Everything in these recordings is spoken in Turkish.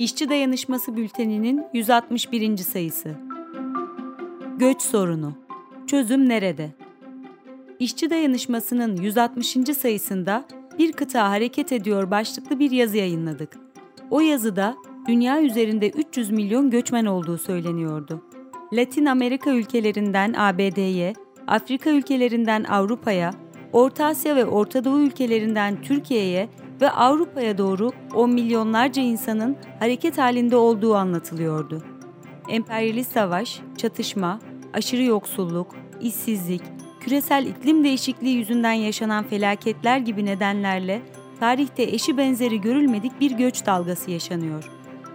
İşçi Dayanışması Bülteni'nin 161. sayısı. Göç sorunu. Çözüm nerede? İşçi Dayanışması'nın 160. sayısında Bir Kıta Hareket Ediyor başlıklı bir yazı yayınladık. O yazıda dünya üzerinde 300 milyon göçmen olduğu söyleniyordu. Latin Amerika ülkelerinden ABD'ye, Afrika ülkelerinden Avrupa'ya, Orta Asya ve Orta Doğu ülkelerinden Türkiye'ye ve Avrupa'ya doğru on milyonlarca insanın hareket halinde olduğu anlatılıyordu. Emperyalist savaş, çatışma, aşırı yoksulluk, işsizlik, küresel iklim değişikliği yüzünden yaşanan felaketler gibi nedenlerle tarihte eşi benzeri görülmedik bir göç dalgası yaşanıyor.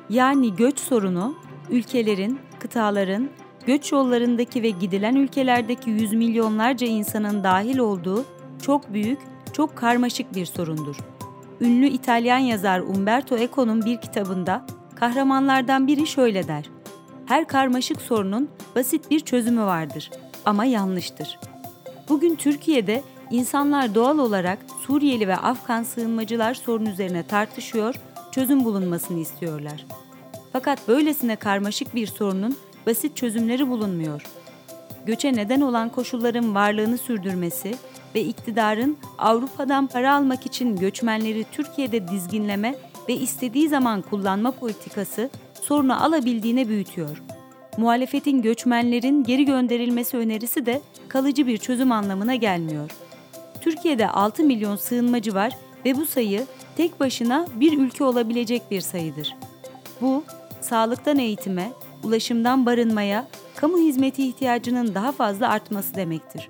Yani göç sorunu ülkelerin, kıtaların, göç yollarındaki ve gidilen ülkelerdeki yüz milyonlarca insanın dahil olduğu çok büyük, çok karmaşık bir sorundur. Ünlü İtalyan yazar Umberto Eco'nun bir kitabında kahramanlardan biri şöyle der. Her karmaşık sorunun basit bir çözümü vardır ama yanlıştır. Bugün Türkiye'de insanlar doğal olarak Suriyeli ve Afgan sığınmacılar sorun üzerine tartışıyor, çözüm bulunmasını istiyorlar. Fakat böylesine karmaşık bir sorunun basit çözümleri bulunmuyor. Göçe neden olan koşulların varlığını sürdürmesi ve iktidarın Avrupa'dan para almak için göçmenleri Türkiye'de dizginleme ve istediği zaman kullanma politikası sorunu alabildiğine büyütüyor. Muhalefetin göçmenlerin geri gönderilmesi önerisi de kalıcı bir çözüm anlamına gelmiyor. Türkiye'de 6 milyon sığınmacı var ve bu sayı tek başına bir ülke olabilecek bir sayıdır. Bu, sağlıktan eğitime, ulaşımdan barınmaya, kamu hizmeti ihtiyacının daha fazla artması demektir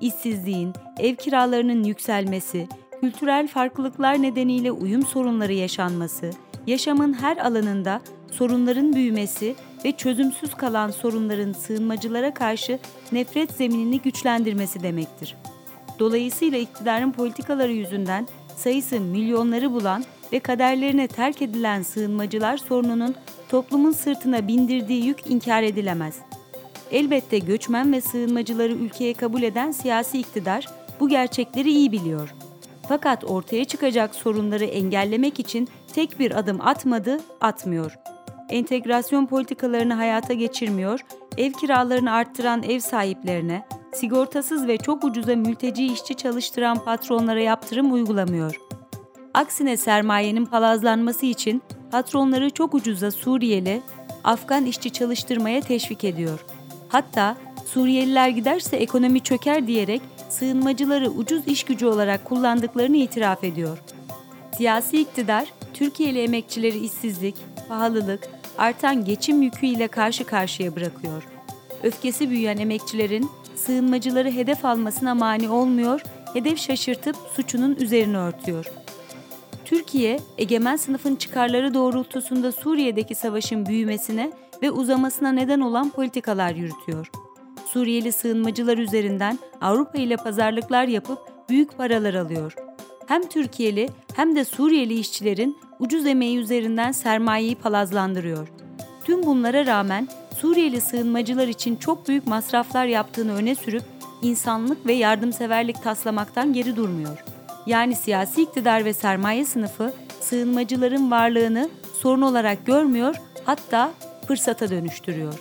işsizliğin, ev kiralarının yükselmesi, kültürel farklılıklar nedeniyle uyum sorunları yaşanması, yaşamın her alanında sorunların büyümesi ve çözümsüz kalan sorunların sığınmacılara karşı nefret zeminini güçlendirmesi demektir. Dolayısıyla iktidarın politikaları yüzünden sayısı milyonları bulan ve kaderlerine terk edilen sığınmacılar sorununun toplumun sırtına bindirdiği yük inkar edilemez. Elbette göçmen ve sığınmacıları ülkeye kabul eden siyasi iktidar bu gerçekleri iyi biliyor. Fakat ortaya çıkacak sorunları engellemek için tek bir adım atmadı, atmıyor. Entegrasyon politikalarını hayata geçirmiyor, ev kiralarını arttıran ev sahiplerine, sigortasız ve çok ucuza mülteci işçi çalıştıran patronlara yaptırım uygulamıyor. Aksine sermayenin palazlanması için patronları çok ucuza Suriyeli, Afgan işçi çalıştırmaya teşvik ediyor.'' Hatta Suriyeliler giderse ekonomi çöker diyerek sığınmacıları ucuz iş gücü olarak kullandıklarını itiraf ediyor. Siyasi iktidar, Türkiye'li emekçileri işsizlik, pahalılık, artan geçim yükü ile karşı karşıya bırakıyor. Öfkesi büyüyen emekçilerin sığınmacıları hedef almasına mani olmuyor, hedef şaşırtıp suçunun üzerine örtüyor. Türkiye, egemen sınıfın çıkarları doğrultusunda Suriye'deki savaşın büyümesine ve uzamasına neden olan politikalar yürütüyor. Suriyeli sığınmacılar üzerinden Avrupa ile pazarlıklar yapıp büyük paralar alıyor. Hem Türkiye'li hem de Suriyeli işçilerin ucuz emeği üzerinden sermayeyi palazlandırıyor. Tüm bunlara rağmen Suriyeli sığınmacılar için çok büyük masraflar yaptığını öne sürüp insanlık ve yardımseverlik taslamaktan geri durmuyor. Yani siyasi iktidar ve sermaye sınıfı sığınmacıların varlığını sorun olarak görmüyor, hatta fırsata dönüştürüyor.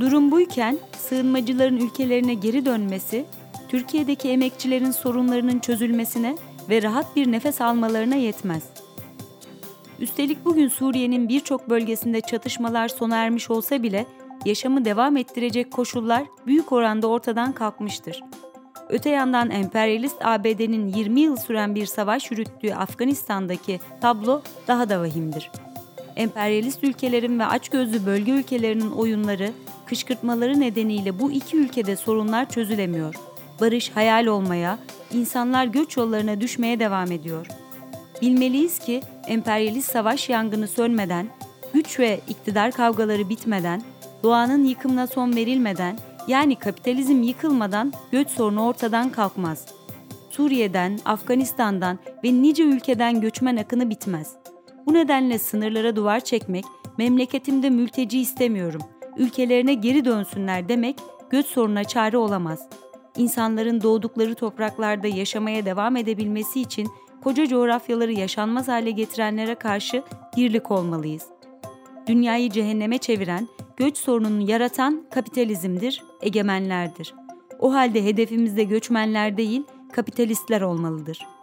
Durum buyken sığınmacıların ülkelerine geri dönmesi, Türkiye'deki emekçilerin sorunlarının çözülmesine ve rahat bir nefes almalarına yetmez. Üstelik bugün Suriye'nin birçok bölgesinde çatışmalar sona ermiş olsa bile yaşamı devam ettirecek koşullar büyük oranda ortadan kalkmıştır. Öte yandan emperyalist ABD'nin 20 yıl süren bir savaş yürüttüğü Afganistan'daki tablo daha da vahimdir emperyalist ülkelerin ve açgözlü bölge ülkelerinin oyunları, kışkırtmaları nedeniyle bu iki ülkede sorunlar çözülemiyor. Barış hayal olmaya, insanlar göç yollarına düşmeye devam ediyor. Bilmeliyiz ki emperyalist savaş yangını sönmeden, güç ve iktidar kavgaları bitmeden, doğanın yıkımına son verilmeden, yani kapitalizm yıkılmadan göç sorunu ortadan kalkmaz. Suriye'den, Afganistan'dan ve nice ülkeden göçmen akını bitmez. Bu nedenle sınırlara duvar çekmek, memleketimde mülteci istemiyorum, ülkelerine geri dönsünler demek göç sorununa çare olamaz. İnsanların doğdukları topraklarda yaşamaya devam edebilmesi için koca coğrafyaları yaşanmaz hale getirenlere karşı birlik olmalıyız. dünyayı cehenneme çeviren, göç sorununu yaratan kapitalizmdir, egemenlerdir. O halde hedefimizde göçmenler değil, kapitalistler olmalıdır.''